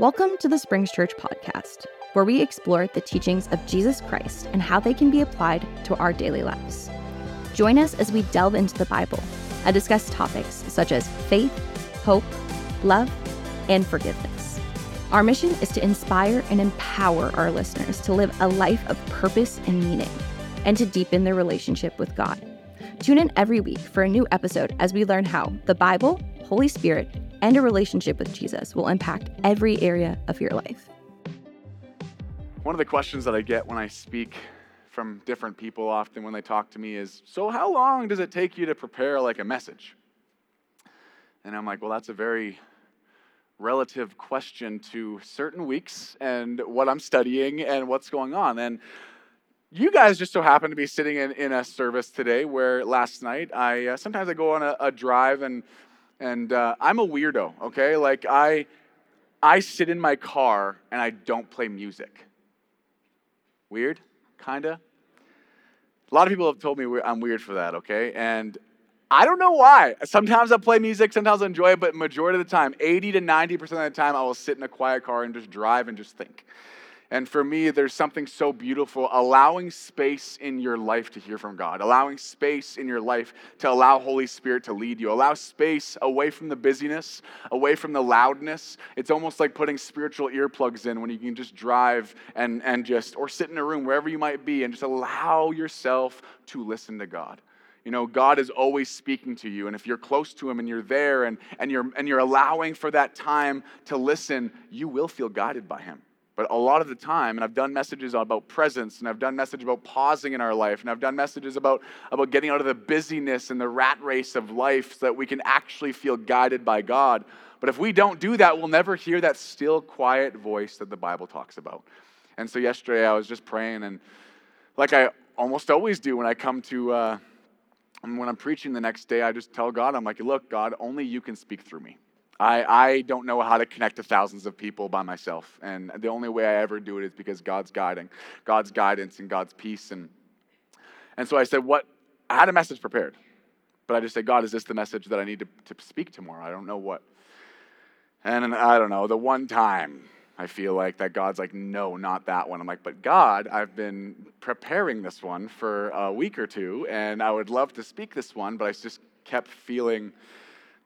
Welcome to the Springs Church podcast, where we explore the teachings of Jesus Christ and how they can be applied to our daily lives. Join us as we delve into the Bible and discuss topics such as faith, hope, love, and forgiveness. Our mission is to inspire and empower our listeners to live a life of purpose and meaning, and to deepen their relationship with God. Tune in every week for a new episode as we learn how the Bible, Holy Spirit, and a relationship with Jesus will impact every area of your life. One of the questions that I get when I speak from different people often when they talk to me is So, how long does it take you to prepare like a message? And I'm like, Well, that's a very relative question to certain weeks and what I'm studying and what's going on. And you guys just so happen to be sitting in, in a service today where last night I uh, sometimes I go on a, a drive and and uh, I'm a weirdo, okay? Like I, I sit in my car and I don't play music. Weird, kinda. A lot of people have told me I'm weird for that, okay? And I don't know why. Sometimes I play music, sometimes I enjoy it, but majority of the time, 80 to 90% of the time, I will sit in a quiet car and just drive and just think. And for me, there's something so beautiful allowing space in your life to hear from God, allowing space in your life to allow Holy Spirit to lead you, allow space away from the busyness, away from the loudness. It's almost like putting spiritual earplugs in when you can just drive and, and just, or sit in a room wherever you might be and just allow yourself to listen to God. You know, God is always speaking to you. And if you're close to Him and you're there and, and, you're, and you're allowing for that time to listen, you will feel guided by Him. But a lot of the time, and I've done messages about presence, and I've done messages about pausing in our life, and I've done messages about, about getting out of the busyness and the rat race of life so that we can actually feel guided by God. But if we don't do that, we'll never hear that still, quiet voice that the Bible talks about. And so yesterday I was just praying, and like I almost always do when I come to, uh, when I'm preaching the next day, I just tell God, I'm like, look, God, only you can speak through me. I, I don't know how to connect to thousands of people by myself. And the only way I ever do it is because God's guiding, God's guidance and God's peace. And, and so I said, What? I had a message prepared. But I just said, God, is this the message that I need to, to speak tomorrow? I don't know what. And I don't know, the one time I feel like that God's like, no, not that one. I'm like, but God, I've been preparing this one for a week or two, and I would love to speak this one, but I just kept feeling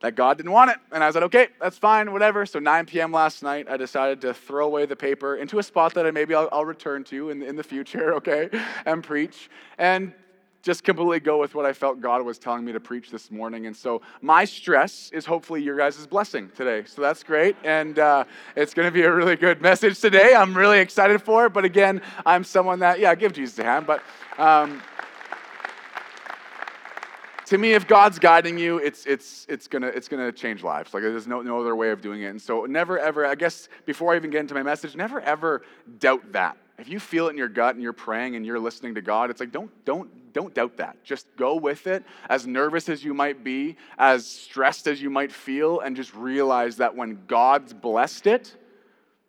that God didn't want it. And I was like, okay, that's fine, whatever. So 9 p.m. last night, I decided to throw away the paper into a spot that I maybe I'll, I'll return to in, in the future, okay, and preach. And just completely go with what I felt God was telling me to preach this morning. And so my stress is hopefully your guys' blessing today. So that's great. And uh, it's going to be a really good message today. I'm really excited for it. But again, I'm someone that, yeah, give Jesus a hand. But. Um, to me, if God's guiding you, it's, it's, it's to it's gonna change lives. Like, there's no, no other way of doing it. And so, never ever, I guess, before I even get into my message, never ever doubt that. If you feel it in your gut and you're praying and you're listening to God, it's like, don't, don't, don't doubt that. Just go with it, as nervous as you might be, as stressed as you might feel, and just realize that when God's blessed it,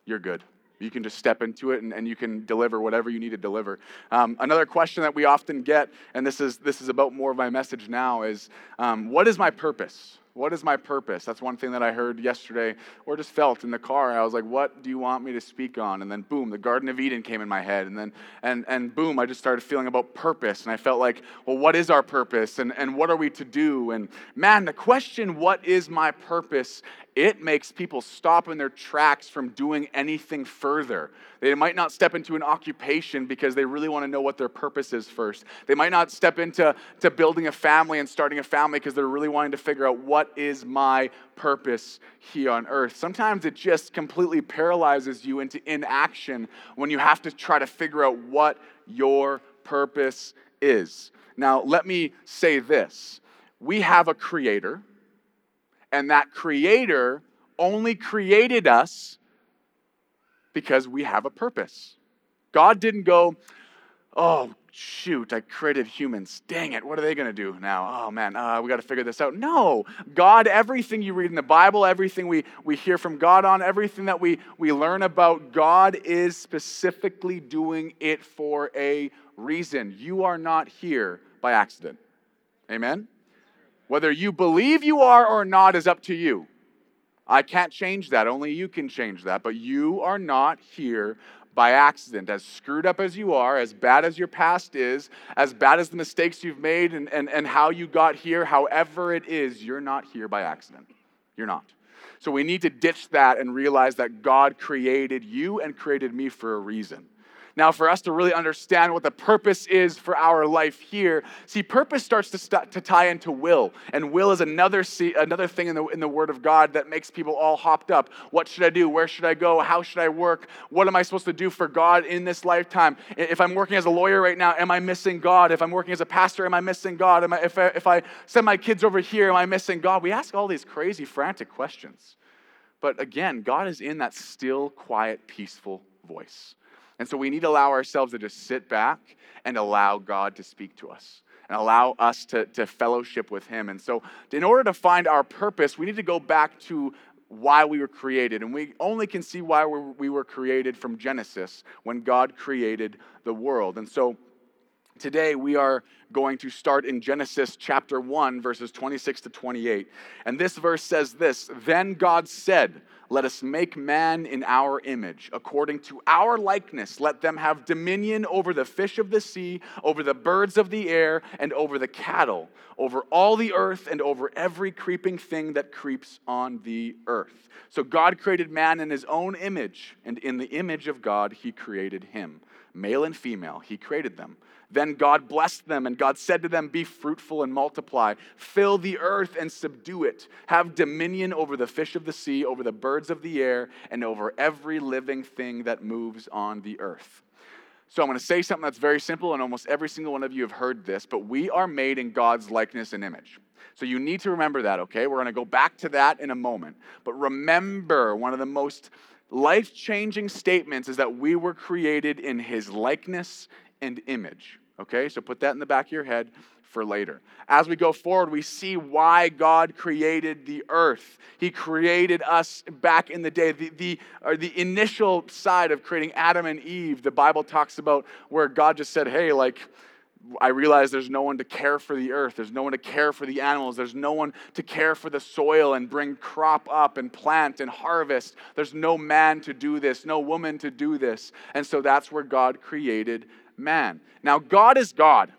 you're good. You can just step into it and, and you can deliver whatever you need to deliver. Um, another question that we often get, and this is, this is about more of my message now, is um, what is my purpose? What is my purpose? That's one thing that I heard yesterday or just felt in the car. I was like, what do you want me to speak on? And then boom, the Garden of Eden came in my head. And then and and boom, I just started feeling about purpose. And I felt like, well, what is our purpose? And, and what are we to do? And man, the question, what is my purpose, it makes people stop in their tracks from doing anything further. They might not step into an occupation because they really want to know what their purpose is first. They might not step into to building a family and starting a family because they're really wanting to figure out what is my purpose here on earth. Sometimes it just completely paralyzes you into inaction when you have to try to figure out what your purpose is. Now, let me say this we have a creator and that creator only created us because we have a purpose. God didn't go, oh, shoot, I created humans. Dang it, what are they going to do now? Oh, man, uh, we got to figure this out. No, God, everything you read in the Bible, everything we, we hear from God on, everything that we, we learn about, God is specifically doing it for a reason. You are not here by accident. Amen? Whether you believe you are or not is up to you. I can't change that. Only you can change that. But you are not here by accident. As screwed up as you are, as bad as your past is, as bad as the mistakes you've made and, and, and how you got here, however it is, you're not here by accident. You're not. So we need to ditch that and realize that God created you and created me for a reason. Now, for us to really understand what the purpose is for our life here, see, purpose starts to, st- to tie into will. And will is another, see, another thing in the, in the Word of God that makes people all hopped up. What should I do? Where should I go? How should I work? What am I supposed to do for God in this lifetime? If I'm working as a lawyer right now, am I missing God? If I'm working as a pastor, am I missing God? Am I, if, I, if I send my kids over here, am I missing God? We ask all these crazy, frantic questions. But again, God is in that still, quiet, peaceful voice. And so we need to allow ourselves to just sit back and allow God to speak to us and allow us to, to fellowship with Him. And so, in order to find our purpose, we need to go back to why we were created. And we only can see why we were created from Genesis when God created the world. And so, Today, we are going to start in Genesis chapter 1, verses 26 to 28. And this verse says this Then God said, let us make man in our image, according to our likeness. Let them have dominion over the fish of the sea, over the birds of the air, and over the cattle, over all the earth, and over every creeping thing that creeps on the earth. So God created man in his own image, and in the image of God, he created him. Male and female, he created them. Then God blessed them, and God said to them, Be fruitful and multiply, fill the earth and subdue it, have dominion over the fish of the sea, over the birds of the air, and over every living thing that moves on the earth. So I'm going to say something that's very simple, and almost every single one of you have heard this, but we are made in God's likeness and image. So you need to remember that, okay? We're going to go back to that in a moment. But remember, one of the most life changing statements is that we were created in his likeness and image. Okay, so put that in the back of your head for later. As we go forward, we see why God created the earth. He created us back in the day. The, the, or the initial side of creating Adam and Eve, the Bible talks about where God just said, hey, like, I realize there's no one to care for the earth. There's no one to care for the animals. There's no one to care for the soil and bring crop up and plant and harvest. There's no man to do this, no woman to do this. And so that's where God created man. Now, God is God.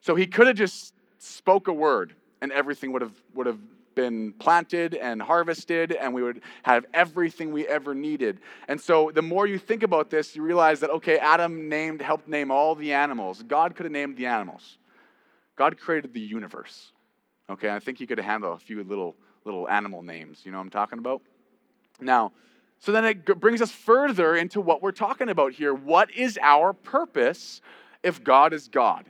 So he could have just spoke a word and everything would have, would have been planted and harvested and we would have everything we ever needed. And so the more you think about this, you realize that, okay, Adam named, helped name all the animals. God could have named the animals. God created the universe. Okay, I think he could have handled a few little, little animal names. You know what I'm talking about? Now, so then it brings us further into what we're talking about here. What is our purpose if God is God?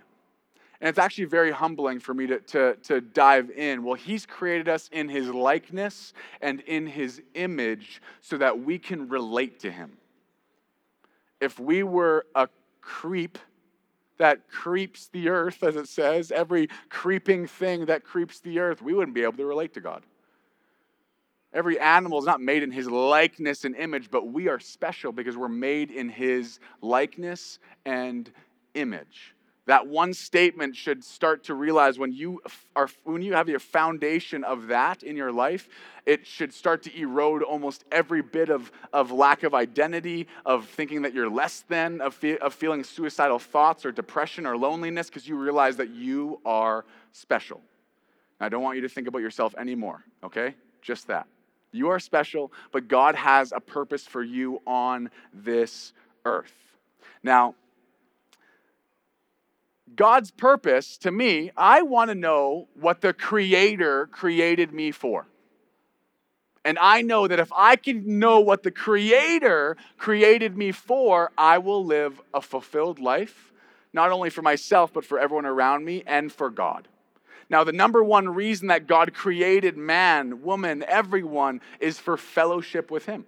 And it's actually very humbling for me to, to, to dive in. Well, He's created us in His likeness and in His image so that we can relate to Him. If we were a creep that creeps the earth, as it says, every creeping thing that creeps the earth, we wouldn't be able to relate to God. Every animal is not made in his likeness and image, but we are special because we're made in his likeness and image. That one statement should start to realize when you are when you have your foundation of that in your life, it should start to erode almost every bit of, of lack of identity, of thinking that you're less than, of, fe- of feeling suicidal thoughts or depression or loneliness, because you realize that you are special. I don't want you to think about yourself anymore, okay? Just that. You are special, but God has a purpose for you on this earth. Now, God's purpose to me, I want to know what the Creator created me for. And I know that if I can know what the Creator created me for, I will live a fulfilled life, not only for myself, but for everyone around me and for God. Now, the number one reason that God created man, woman, everyone is for fellowship with Him.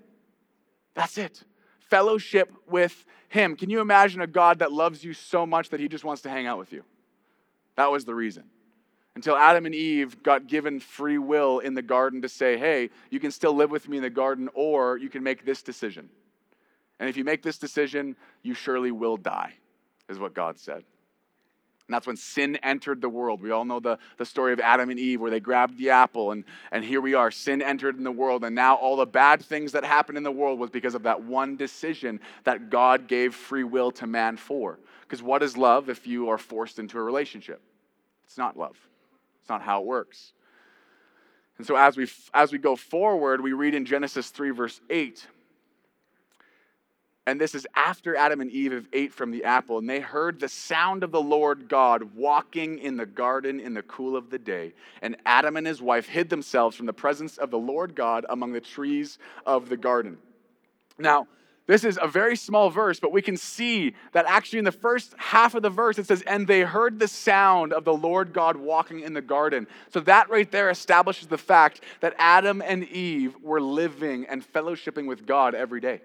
That's it. Fellowship with Him. Can you imagine a God that loves you so much that He just wants to hang out with you? That was the reason. Until Adam and Eve got given free will in the garden to say, hey, you can still live with me in the garden, or you can make this decision. And if you make this decision, you surely will die, is what God said. And that's when sin entered the world. We all know the, the story of Adam and Eve where they grabbed the apple, and, and here we are. Sin entered in the world, and now all the bad things that happened in the world was because of that one decision that God gave free will to man for. Because what is love if you are forced into a relationship? It's not love, it's not how it works. And so as we, as we go forward, we read in Genesis 3, verse 8 and this is after Adam and Eve have ate from the apple, and they heard the sound of the Lord God walking in the garden in the cool of the day. And Adam and his wife hid themselves from the presence of the Lord God among the trees of the garden. Now, this is a very small verse, but we can see that actually in the first half of the verse it says, And they heard the sound of the Lord God walking in the garden. So that right there establishes the fact that Adam and Eve were living and fellowshipping with God every day.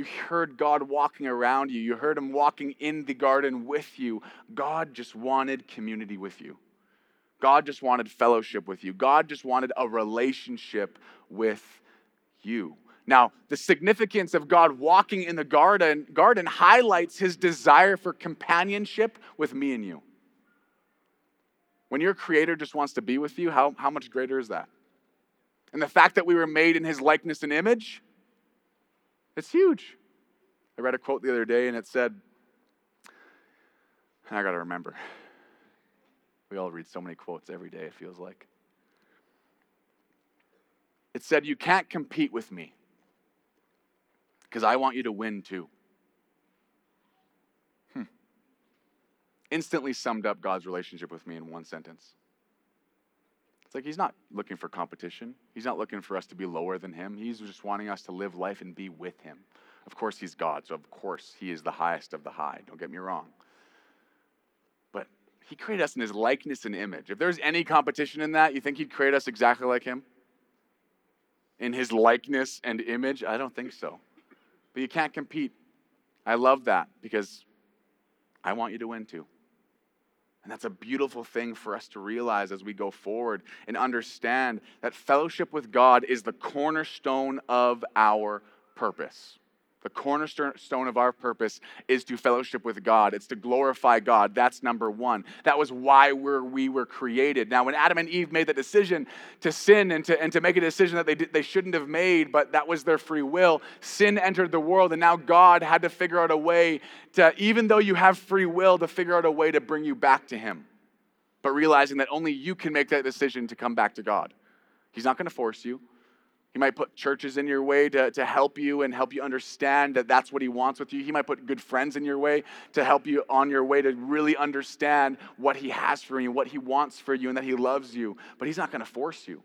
You heard God walking around you. You heard Him walking in the garden with you. God just wanted community with you. God just wanted fellowship with you. God just wanted a relationship with you. Now, the significance of God walking in the garden, garden highlights his desire for companionship with me and you. When your creator just wants to be with you, how, how much greater is that? And the fact that we were made in his likeness and image, it's huge. I read a quote the other day and it said, I got to remember. We all read so many quotes every day, it feels like. It said, You can't compete with me because I want you to win too. Hmm. Instantly summed up God's relationship with me in one sentence. It's like he's not looking for competition. He's not looking for us to be lower than him. He's just wanting us to live life and be with him. Of course, he's God, so of course, he is the highest of the high. Don't get me wrong. But he created us in his likeness and image. If there's any competition in that, you think he'd create us exactly like him? In his likeness and image? I don't think so. But you can't compete. I love that because I want you to win too. And that's a beautiful thing for us to realize as we go forward and understand that fellowship with God is the cornerstone of our purpose. The cornerstone of our purpose is to fellowship with God. It's to glorify God. That's number one. That was why we're, we were created. Now, when Adam and Eve made the decision to sin and to, and to make a decision that they, did, they shouldn't have made, but that was their free will, sin entered the world, and now God had to figure out a way to, even though you have free will, to figure out a way to bring you back to Him. But realizing that only you can make that decision to come back to God. He's not going to force you. He might put churches in your way to, to help you and help you understand that that's what He wants with you. He might put good friends in your way to help you on your way to really understand what He has for you, what He wants for you, and that He loves you. But He's not going to force you.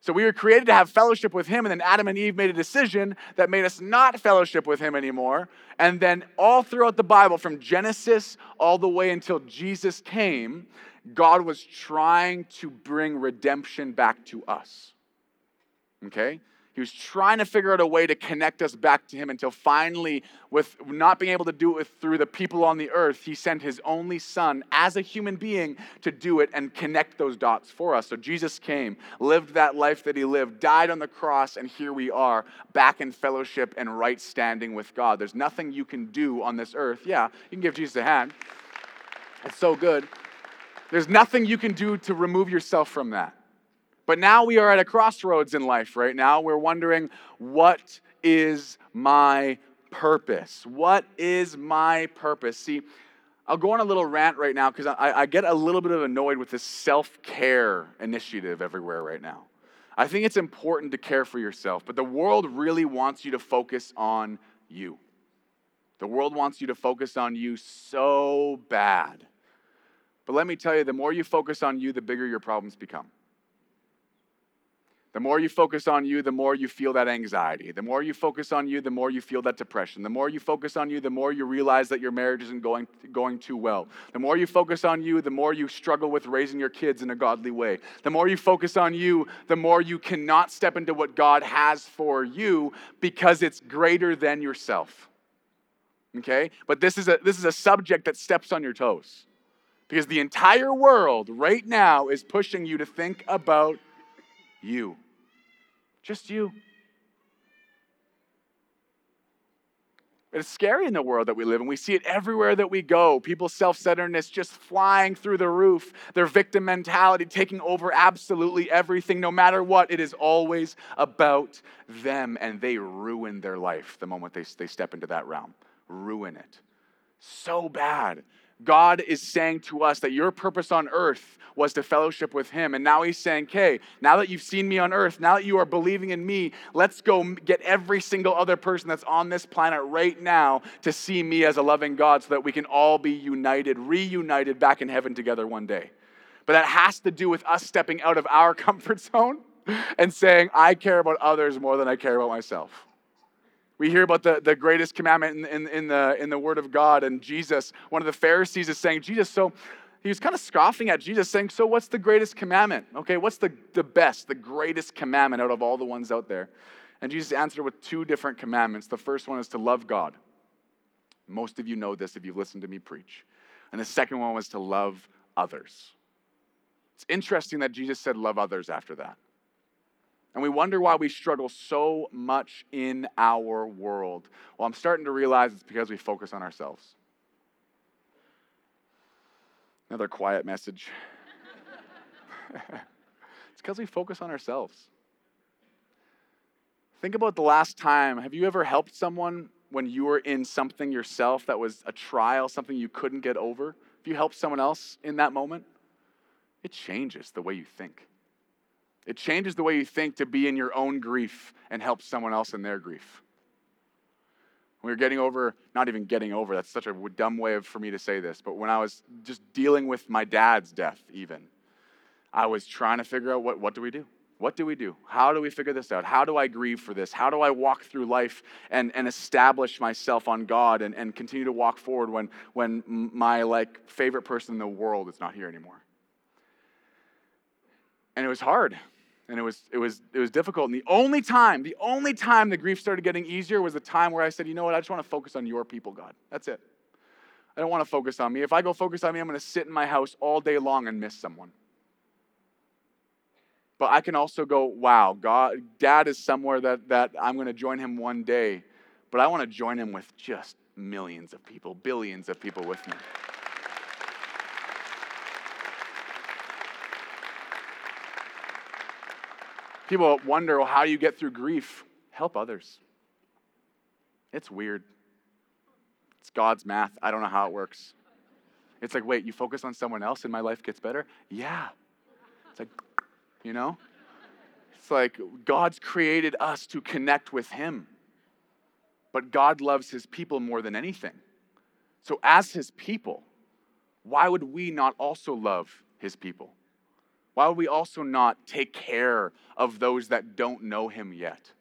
So we were created to have fellowship with Him, and then Adam and Eve made a decision that made us not fellowship with Him anymore. And then all throughout the Bible, from Genesis all the way until Jesus came, God was trying to bring redemption back to us. Okay? He was trying to figure out a way to connect us back to him until finally, with not being able to do it through the people on the earth, he sent his only son as a human being to do it and connect those dots for us. So Jesus came, lived that life that he lived, died on the cross, and here we are back in fellowship and right standing with God. There's nothing you can do on this earth. Yeah, you can give Jesus a hand. It's so good. There's nothing you can do to remove yourself from that. But now we are at a crossroads in life right now. We're wondering, what is my purpose? What is my purpose? See, I'll go on a little rant right now because I, I, get a little bit of annoyed with this self care initiative everywhere right now. I think it's important to care for yourself, but the world really wants you to focus on you. The world wants you to focus on you so bad. But let me tell you, the more you focus on you, the bigger your problems become. The more you focus on you, the more you feel that anxiety. The more you focus on you, the more you feel that depression. The more you focus on you, the more you realize that your marriage isn't going, going too well. The more you focus on you, the more you struggle with raising your kids in a godly way. The more you focus on you, the more you cannot step into what God has for you because it's greater than yourself. Okay? But this is a, this is a subject that steps on your toes because the entire world right now is pushing you to think about you. Just you. It's scary in the world that we live in. We see it everywhere that we go. People's self centeredness just flying through the roof, their victim mentality taking over absolutely everything, no matter what. It is always about them, and they ruin their life the moment they, they step into that realm. Ruin it. So bad. God is saying to us that your purpose on earth was to fellowship with Him. And now He's saying, okay, now that you've seen me on earth, now that you are believing in me, let's go get every single other person that's on this planet right now to see me as a loving God so that we can all be united, reunited back in heaven together one day. But that has to do with us stepping out of our comfort zone and saying, I care about others more than I care about myself. We hear about the, the greatest commandment in, in, in, the, in the Word of God, and Jesus, one of the Pharisees, is saying, Jesus, so he was kind of scoffing at Jesus, saying, So what's the greatest commandment? Okay, what's the, the best, the greatest commandment out of all the ones out there? And Jesus answered with two different commandments. The first one is to love God. Most of you know this if you've listened to me preach. And the second one was to love others. It's interesting that Jesus said, Love others after that. And we wonder why we struggle so much in our world. Well, I'm starting to realize it's because we focus on ourselves. Another quiet message. it's because we focus on ourselves. Think about the last time. Have you ever helped someone when you were in something yourself that was a trial, something you couldn't get over? If you helped someone else in that moment, it changes the way you think. It changes the way you think to be in your own grief and help someone else in their grief. When we were getting over, not even getting over, that's such a dumb way of, for me to say this, but when I was just dealing with my dad's death, even, I was trying to figure out what, what do we do? What do we do? How do we figure this out? How do I grieve for this? How do I walk through life and, and establish myself on God and, and continue to walk forward when, when my like favorite person in the world is not here anymore? And it was hard and it was it was it was difficult. And the only time the only time the grief started getting easier was the time where i said you know what? I just want to focus on your people god. That's it. I don't want to focus on me. If i go focus on me i'm going to sit in my house all day long and miss someone. But i can also go wow god dad is somewhere that that i'm going to join him one day but i want to join him with just millions of people billions of people with me People wonder, well, how you get through grief? Help others. It's weird. It's God's math. I don't know how it works. It's like, wait, you focus on someone else and my life gets better? Yeah. It's like, you know? It's like God's created us to connect with Him. But God loves His people more than anything. So, as His people, why would we not also love His people? Why would we also not take care of those that don't know him yet?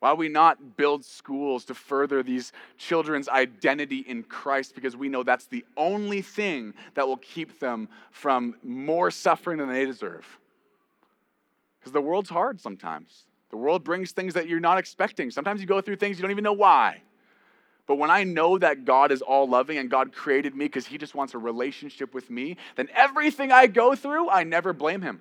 Why we not build schools to further these children's identity in Christ because we know that's the only thing that will keep them from more suffering than they deserve? Because the world's hard sometimes. The world brings things that you're not expecting. Sometimes you go through things you don't even know why. But when I know that God is all loving and God created me because He just wants a relationship with me, then everything I go through, I never blame Him.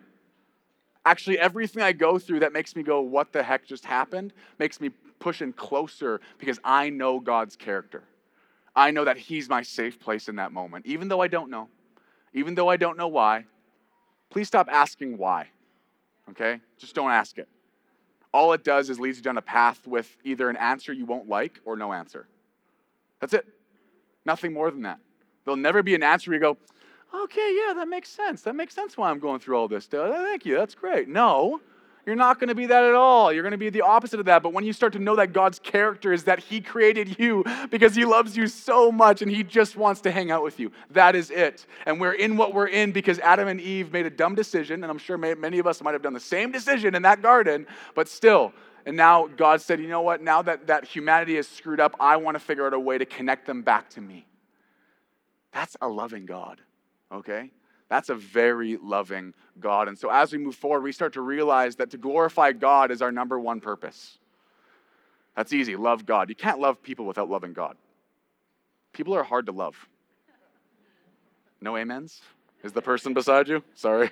Actually, everything I go through that makes me go, what the heck just happened, makes me push in closer because I know God's character. I know that He's my safe place in that moment, even though I don't know, even though I don't know why. Please stop asking why, okay? Just don't ask it. All it does is leads you down a path with either an answer you won't like or no answer. That's it. Nothing more than that. There'll never be an answer where you go, okay, yeah, that makes sense. That makes sense why I'm going through all this. Thank you. That's great. No, you're not going to be that at all. You're going to be the opposite of that. But when you start to know that God's character is that He created you because He loves you so much and He just wants to hang out with you, that is it. And we're in what we're in because Adam and Eve made a dumb decision. And I'm sure many of us might have done the same decision in that garden, but still, and now God said, you know what? Now that, that humanity is screwed up, I want to figure out a way to connect them back to me. That's a loving God, okay? That's a very loving God. And so as we move forward, we start to realize that to glorify God is our number one purpose. That's easy. Love God. You can't love people without loving God. People are hard to love. No amens? Is the person beside you? Sorry.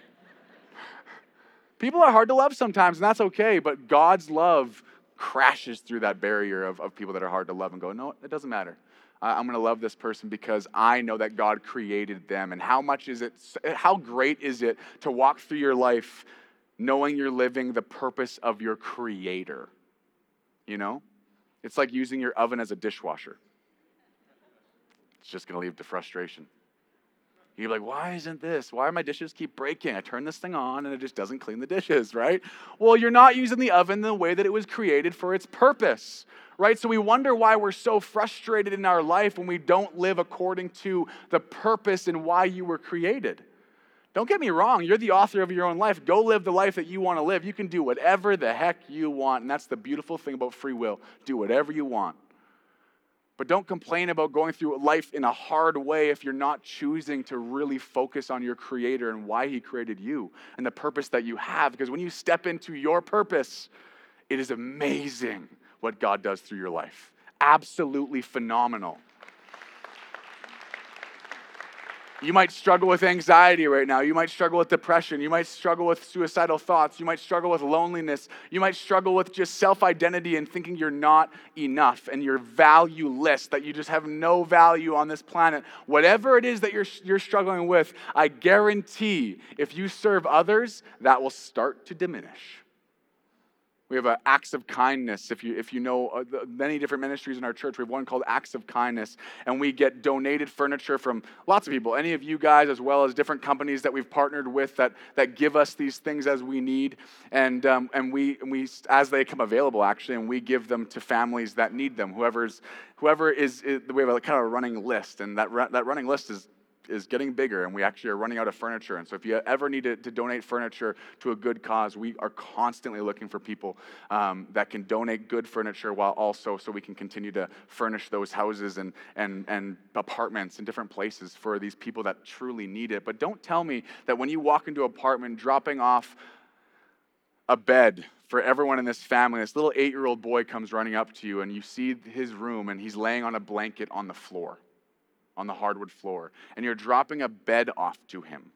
People are hard to love sometimes, and that's okay, but God's love crashes through that barrier of, of people that are hard to love and go, no, it doesn't matter. I'm going to love this person because I know that God created them. And how much is it, eh, how great is it to walk through your life knowing you're living the purpose of your creator? You know? It's like using your oven as a dishwasher. It's just going to lead to frustration. You're like, why isn't this? Why are my dishes keep breaking? I turn this thing on and it just doesn't clean the dishes, right? Well, you're not using the oven the way that it was created for its purpose, right? So we wonder why we're so frustrated in our life when we don't live according to the purpose and why you were created. Don't get me wrong, you're the author of your own life. Go live the life that you want to live. You can do whatever the heck you want. And that's the beautiful thing about free will. Do whatever you want. But don't complain about going through life in a hard way if you're not choosing to really focus on your Creator and why He created you and the purpose that you have. Because when you step into your purpose, it is amazing what God does through your life. Absolutely phenomenal. You might struggle with anxiety right now. You might struggle with depression. You might struggle with suicidal thoughts. You might struggle with loneliness. You might struggle with just self identity and thinking you're not enough and you're valueless, that you just have no value on this planet. Whatever it is that you're, you're struggling with, I guarantee if you serve others, that will start to diminish. We have acts of kindness. If you, if you know uh, many different ministries in our church, we have one called Acts of Kindness, and we get donated furniture from lots of people, any of you guys, as well as different companies that we've partnered with that, that give us these things as we need. And, um, and, we, and we, as they come available, actually, and we give them to families that need them. Whoever's, whoever is, is we have a kind of a running list, and that, that running list is is getting bigger and we actually are running out of furniture. And so if you ever need to, to donate furniture to a good cause, we are constantly looking for people um, that can donate good furniture while also so we can continue to furnish those houses and, and, and apartments in different places for these people that truly need it. But don't tell me that when you walk into an apartment dropping off a bed for everyone in this family, this little eight year old boy comes running up to you and you see his room and he's laying on a blanket on the floor on the hardwood floor, and you're dropping a bed off to him.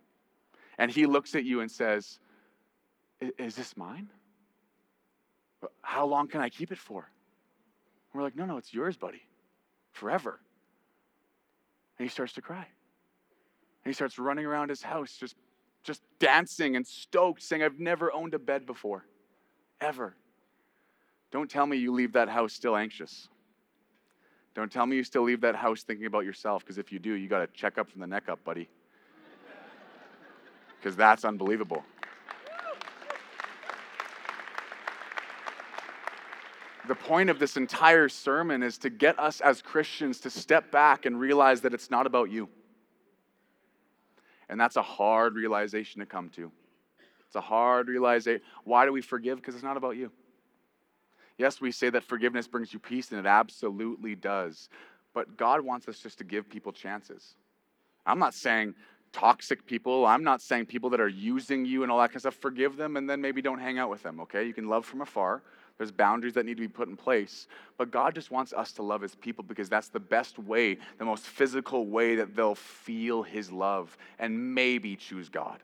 And he looks at you and says, Is this mine? How long can I keep it for? And we're like, No, no, it's yours, buddy, forever. And he starts to cry. And he starts running around his house, just, just dancing and stoked, saying, I've never owned a bed before, ever. Don't tell me you leave that house still anxious. Don't tell me you still leave that house thinking about yourself, because if you do, you got to check up from the neck up, buddy. Because that's unbelievable. The point of this entire sermon is to get us as Christians to step back and realize that it's not about you. And that's a hard realization to come to. It's a hard realization. Why do we forgive? Because it's not about you. Yes, we say that forgiveness brings you peace, and it absolutely does. But God wants us just to give people chances. I'm not saying toxic people. I'm not saying people that are using you and all that kind of stuff. Forgive them and then maybe don't hang out with them, okay? You can love from afar. There's boundaries that need to be put in place. But God just wants us to love His people because that's the best way, the most physical way that they'll feel His love and maybe choose God.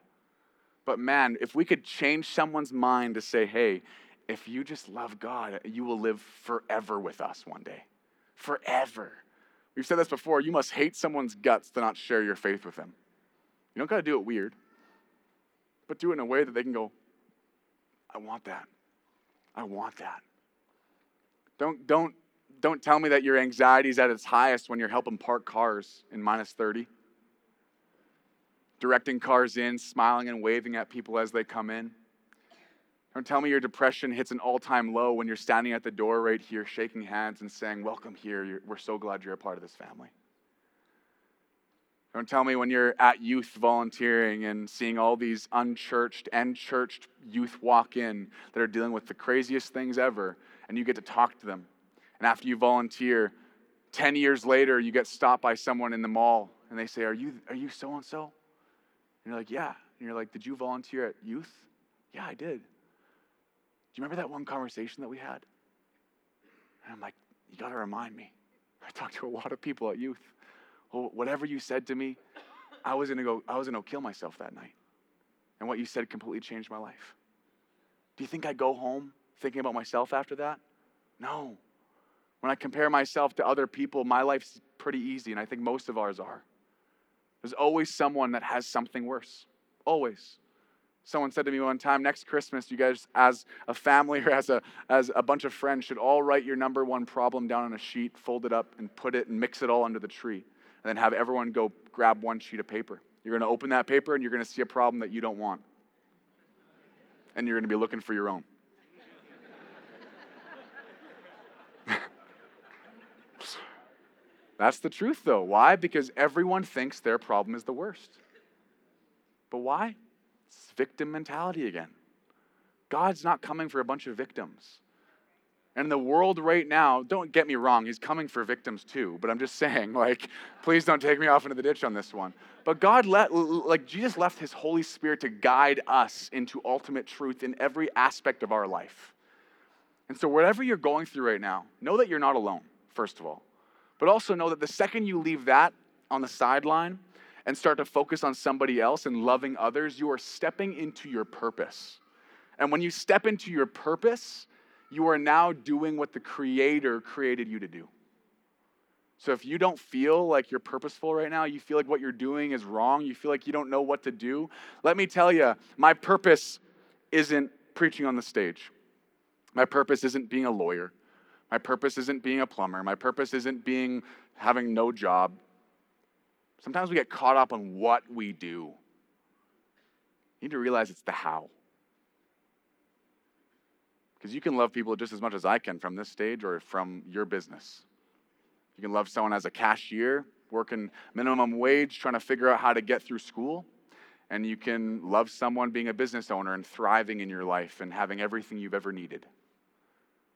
But man, if we could change someone's mind to say, hey, if you just love God, you will live forever with us one day. Forever. We've said this before you must hate someone's guts to not share your faith with them. You don't got to do it weird, but do it in a way that they can go, I want that. I want that. Don't, don't, don't tell me that your anxiety is at its highest when you're helping park cars in minus 30. Directing cars in, smiling and waving at people as they come in. Don't tell me your depression hits an all time low when you're standing at the door right here, shaking hands and saying, Welcome here. You're, we're so glad you're a part of this family. Don't tell me when you're at youth volunteering and seeing all these unchurched and churched youth walk in that are dealing with the craziest things ever, and you get to talk to them. And after you volunteer, 10 years later, you get stopped by someone in the mall and they say, Are you, are you so and so? And you're like, Yeah. And you're like, Did you volunteer at youth? Yeah, I did you remember that one conversation that we had? And I'm like, you got to remind me. I talked to a lot of people at youth. Well, whatever you said to me, I was gonna go, I was gonna kill myself that night. And what you said completely changed my life. Do you think I go home thinking about myself after that? No. When I compare myself to other people, my life's pretty easy, and I think most of ours are. There's always someone that has something worse. Always. Someone said to me one time, next Christmas, you guys, as a family or as a, as a bunch of friends, should all write your number one problem down on a sheet, fold it up, and put it and mix it all under the tree. And then have everyone go grab one sheet of paper. You're going to open that paper and you're going to see a problem that you don't want. And you're going to be looking for your own. That's the truth, though. Why? Because everyone thinks their problem is the worst. But why? Victim mentality again. God's not coming for a bunch of victims. And in the world right now, don't get me wrong, he's coming for victims too. But I'm just saying, like, please don't take me off into the ditch on this one. But God let, like, Jesus left his Holy Spirit to guide us into ultimate truth in every aspect of our life. And so, whatever you're going through right now, know that you're not alone, first of all. But also know that the second you leave that on the sideline and start to focus on somebody else and loving others, you are stepping into your purpose. And when you step into your purpose, you are now doing what the Creator created you to do. So if you don't feel like you're purposeful right now, you feel like what you're doing is wrong, you feel like you don't know what to do, let me tell you, my purpose isn't preaching on the stage. My purpose isn't being a lawyer. My purpose isn't being a plumber. My purpose isn't being having no job. Sometimes we get caught up on what we do. You need to realize it's the how. Because you can love people just as much as I can from this stage or from your business. You can love someone as a cashier, working minimum wage, trying to figure out how to get through school. And you can love someone being a business owner and thriving in your life and having everything you've ever needed.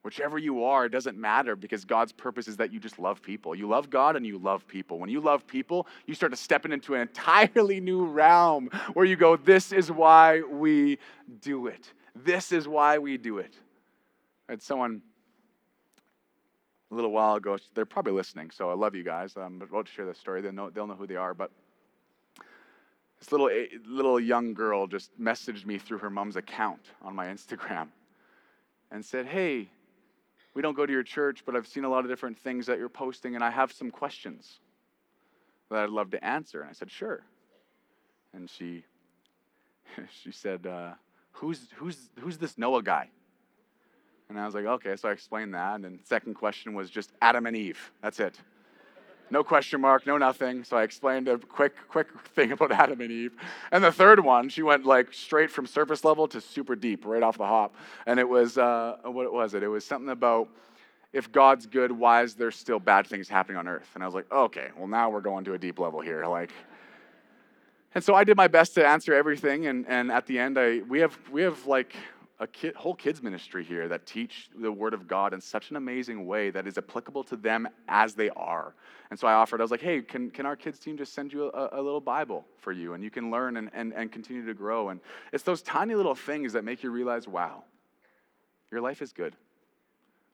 Whichever you are, it doesn't matter because God's purpose is that you just love people. You love God and you love people. When you love people, you start to step into an entirely new realm where you go, This is why we do it. This is why we do it. I had someone a little while ago, they're probably listening, so I love you guys. I'm about to share this story. They'll know, they'll know who they are, but this little, eh, little young girl just messaged me through her mom's account on my Instagram and said, Hey, we don't go to your church, but I've seen a lot of different things that you're posting, and I have some questions that I'd love to answer. And I said, sure. And she, she said, uh, who's, who's, who's this Noah guy? And I was like, okay. So I explained that. And then second question was just Adam and Eve. That's it. No question mark, no nothing. So I explained a quick, quick thing about Adam and Eve. And the third one, she went like straight from surface level to super deep, right off the hop. And it was, uh, what was it? It was something about if God's good, why is there still bad things happening on earth? And I was like, okay, well, now we're going to a deep level here. Like, and so I did my best to answer everything. And, and at the end, I, we have, we have like a kid, whole kids ministry here that teach the word of God in such an amazing way that is applicable to them as they are. And so I offered, I was like, hey, can, can our kids team just send you a, a little Bible for you and you can learn and, and, and continue to grow? And it's those tiny little things that make you realize, wow, your life is good.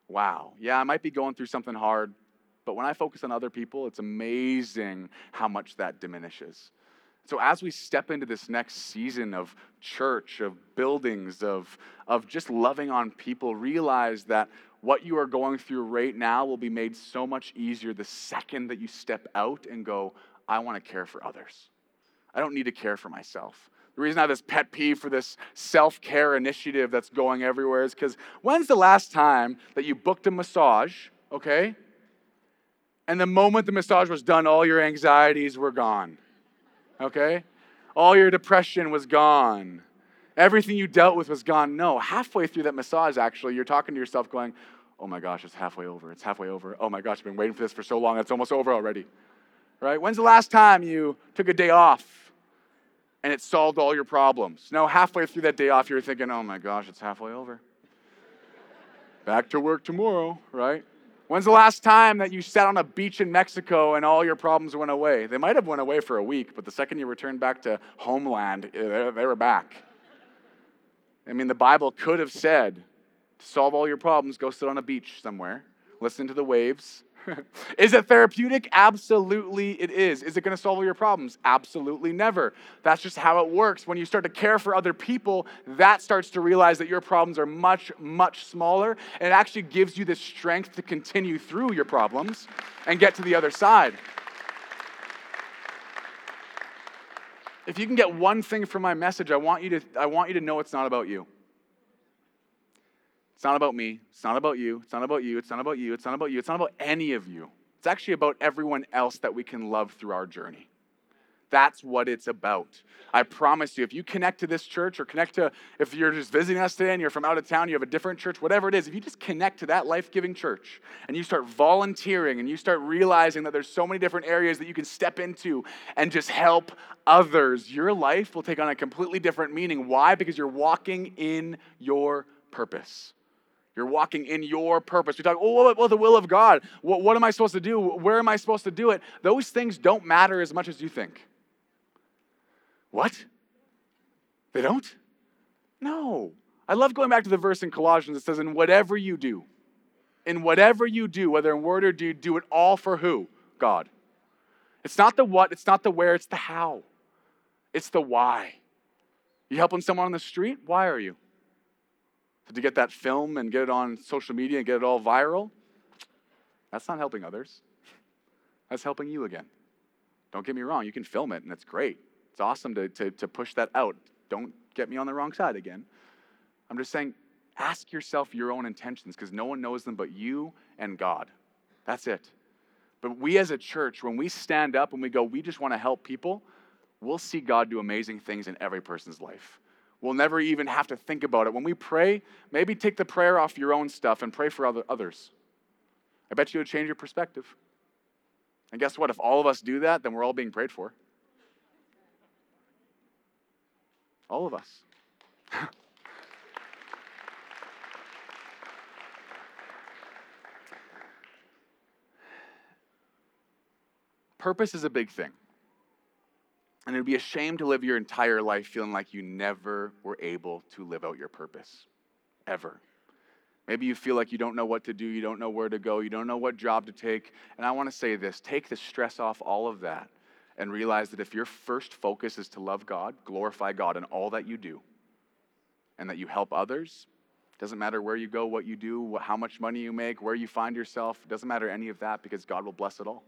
Wow. Yeah, I might be going through something hard, but when I focus on other people, it's amazing how much that diminishes. So, as we step into this next season of church, of buildings, of, of just loving on people, realize that what you are going through right now will be made so much easier the second that you step out and go, I want to care for others. I don't need to care for myself. The reason I have this pet peeve for this self care initiative that's going everywhere is because when's the last time that you booked a massage, okay? And the moment the massage was done, all your anxieties were gone okay? All your depression was gone. Everything you dealt with was gone. No, halfway through that massage, actually, you're talking to yourself going, oh my gosh, it's halfway over. It's halfway over. Oh my gosh, I've been waiting for this for so long. It's almost over already. Right? When's the last time you took a day off and it solved all your problems? No, halfway through that day off, you're thinking, oh my gosh, it's halfway over. Back to work tomorrow, right? When's the last time that you sat on a beach in Mexico and all your problems went away? They might have went away for a week, but the second you returned back to homeland, eh, they were back. I mean, the Bible could have said, to solve all your problems, go sit on a beach somewhere, listen to the waves, is it therapeutic? Absolutely it is. Is it going to solve all your problems? Absolutely never. That's just how it works. When you start to care for other people, that starts to realize that your problems are much, much smaller. And it actually gives you the strength to continue through your problems and get to the other side. If you can get one thing from my message, I want you to, I want you to know it's not about you. It's not about me. It's not about you. It's not about you. It's not about you. It's not about you. It's not about any of you. It's actually about everyone else that we can love through our journey. That's what it's about. I promise you, if you connect to this church or connect to, if you're just visiting us today and you're from out of town, you have a different church, whatever it is, if you just connect to that life giving church and you start volunteering and you start realizing that there's so many different areas that you can step into and just help others, your life will take on a completely different meaning. Why? Because you're walking in your purpose. You're walking in your purpose. You talk, oh, what the will of God? What, what am I supposed to do? Where am I supposed to do it? Those things don't matter as much as you think. What? They don't? No. I love going back to the verse in Colossians that says, in whatever you do, in whatever you do, whether in word or deed, do it all for who? God. It's not the what, it's not the where, it's the how. It's the why. You helping someone on the street? Why are you? To get that film and get it on social media and get it all viral, that's not helping others. That's helping you again. Don't get me wrong, you can film it and it's great. It's awesome to, to, to push that out. Don't get me on the wrong side again. I'm just saying, ask yourself your own intentions because no one knows them but you and God. That's it. But we as a church, when we stand up and we go, we just want to help people, we'll see God do amazing things in every person's life. We'll never even have to think about it. When we pray, maybe take the prayer off your own stuff and pray for other, others. I bet you it'll change your perspective. And guess what? If all of us do that, then we're all being prayed for. All of us. Purpose is a big thing. And it would be a shame to live your entire life feeling like you never were able to live out your purpose, ever. Maybe you feel like you don't know what to do, you don't know where to go, you don't know what job to take. And I want to say this take the stress off all of that and realize that if your first focus is to love God, glorify God in all that you do, and that you help others, doesn't matter where you go, what you do, how much money you make, where you find yourself, doesn't matter any of that because God will bless it all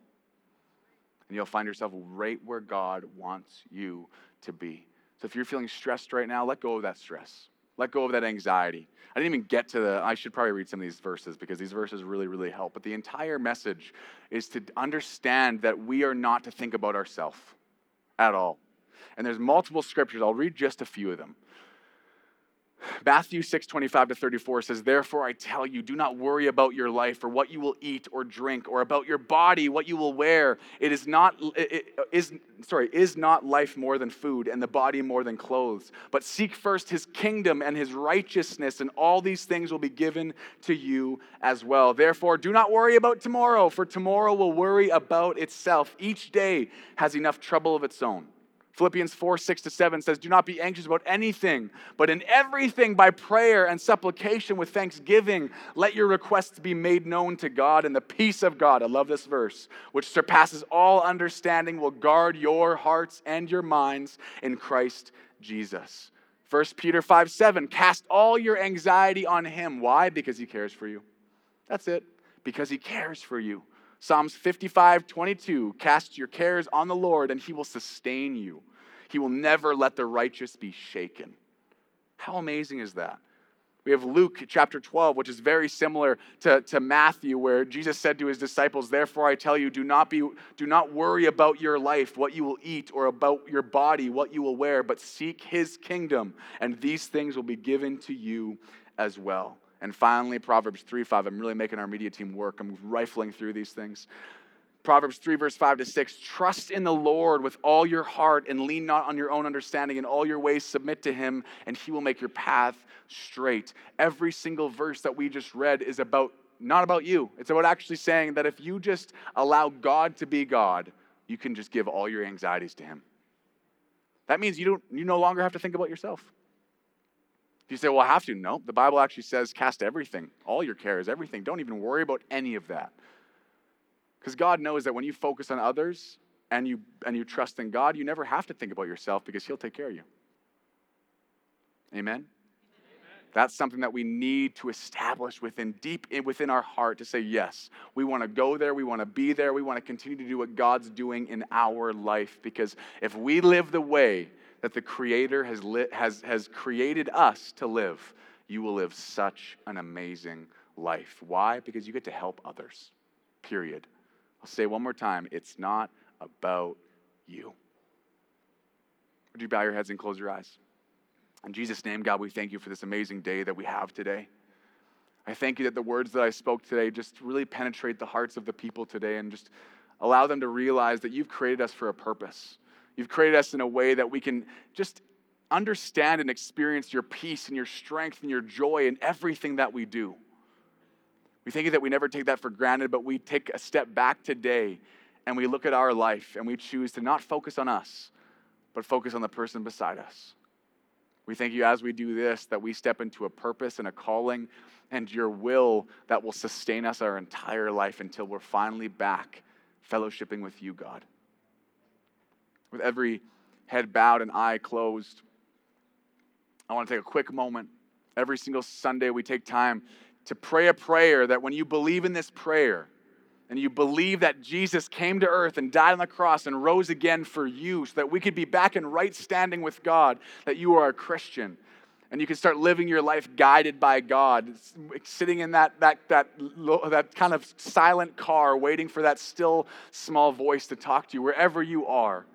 and you'll find yourself right where God wants you to be. So if you're feeling stressed right now, let go of that stress. Let go of that anxiety. I didn't even get to the, I should probably read some of these verses because these verses really, really help. But the entire message is to understand that we are not to think about ourselves at all. And there's multiple scriptures. I'll read just a few of them. Matthew 6, 25 to 34 says, Therefore I tell you, do not worry about your life or what you will eat or drink, or about your body, what you will wear. It is not, it is, sorry, is not life more than food, and the body more than clothes. But seek first his kingdom and his righteousness, and all these things will be given to you as well. Therefore, do not worry about tomorrow, for tomorrow will worry about itself. Each day has enough trouble of its own. Philippians 4 6 to 7 says, Do not be anxious about anything, but in everything by prayer and supplication with thanksgiving, let your requests be made known to God, and the peace of God, I love this verse, which surpasses all understanding, will guard your hearts and your minds in Christ Jesus. 1 Peter 5 7, cast all your anxiety on him. Why? Because he cares for you. That's it. Because he cares for you. Psalms 55, 22, cast your cares on the Lord and he will sustain you. He will never let the righteous be shaken. How amazing is that? We have Luke chapter 12, which is very similar to, to Matthew, where Jesus said to his disciples, Therefore I tell you, do not, be, do not worry about your life, what you will eat, or about your body, what you will wear, but seek his kingdom, and these things will be given to you as well. And finally, Proverbs 3 5. I'm really making our media team work. I'm rifling through these things. Proverbs 3, verse 5 to 6 Trust in the Lord with all your heart and lean not on your own understanding. In all your ways, submit to him, and he will make your path straight. Every single verse that we just read is about not about you. It's about actually saying that if you just allow God to be God, you can just give all your anxieties to him. That means you, don't, you no longer have to think about yourself. You say, well, I have to. No, the Bible actually says cast everything, all your cares, everything. Don't even worry about any of that. Because God knows that when you focus on others and you, and you trust in God, you never have to think about yourself because He'll take care of you. Amen? That's something that we need to establish within deep within our heart to say, yes, we want to go there, we want to be there, we want to continue to do what God's doing in our life. Because if we live the way that the Creator has, li- has, has created us to live, you will live such an amazing life. Why? Because you get to help others. Period. I'll say one more time it's not about you. Would you bow your heads and close your eyes? In Jesus' name, God, we thank you for this amazing day that we have today. I thank you that the words that I spoke today just really penetrate the hearts of the people today and just allow them to realize that you've created us for a purpose. You've created us in a way that we can just understand and experience your peace and your strength and your joy in everything that we do. We thank you that we never take that for granted, but we take a step back today and we look at our life and we choose to not focus on us, but focus on the person beside us. We thank you as we do this that we step into a purpose and a calling and your will that will sustain us our entire life until we're finally back fellowshipping with you, God. With every head bowed and eye closed, I want to take a quick moment. Every single Sunday, we take time to pray a prayer that when you believe in this prayer, and you believe that Jesus came to earth and died on the cross and rose again for you so that we could be back in right standing with God, that you are a Christian. And you can start living your life guided by God, sitting in that, that, that, that kind of silent car, waiting for that still small voice to talk to you wherever you are.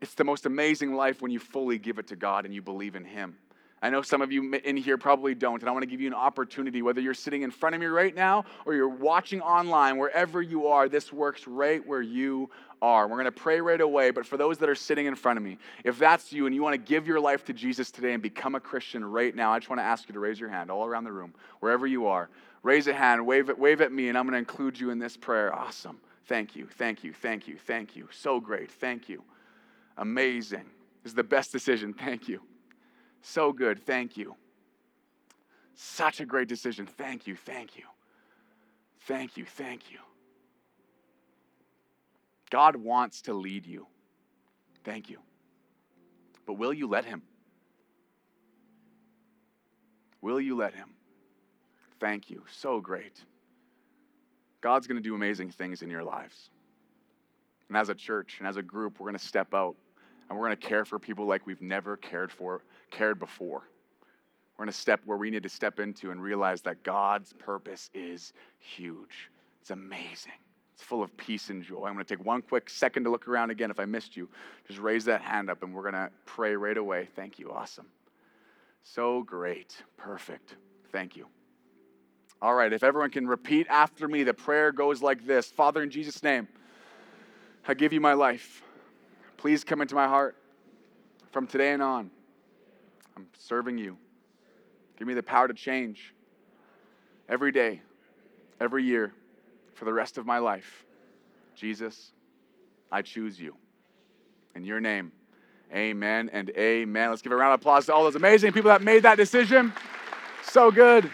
It's the most amazing life when you fully give it to God and you believe in Him. I know some of you in here probably don't, and I want to give you an opportunity, whether you're sitting in front of me right now or you're watching online, wherever you are, this works right where you are. We're going to pray right away, but for those that are sitting in front of me, if that's you and you want to give your life to Jesus today and become a Christian right now, I just want to ask you to raise your hand all around the room, wherever you are. Raise a hand, wave it, wave at me, and I'm going to include you in this prayer. Awesome. Thank you, thank you, thank you, thank you. So great. Thank you. Amazing. This is the best decision. Thank you. So good. Thank you. Such a great decision. Thank you. Thank you. Thank you. Thank you. God wants to lead you. Thank you. But will you let Him? Will you let Him? Thank you. So great. God's going to do amazing things in your lives. And as a church and as a group, we're going to step out and we're going to care for people like we've never cared for cared before. We're in a step where we need to step into and realize that God's purpose is huge. It's amazing. It's full of peace and joy. I'm going to take one quick second to look around again. If I missed you, just raise that hand up and we're going to pray right away. Thank you. Awesome. So great. Perfect. Thank you. All right, if everyone can repeat after me, the prayer goes like this Father, in Jesus' name, I give you my life. Please come into my heart from today and on. I'm serving you. Give me the power to change every day, every year, for the rest of my life. Jesus, I choose you. In your name, amen and amen. Let's give a round of applause to all those amazing people that made that decision. So good.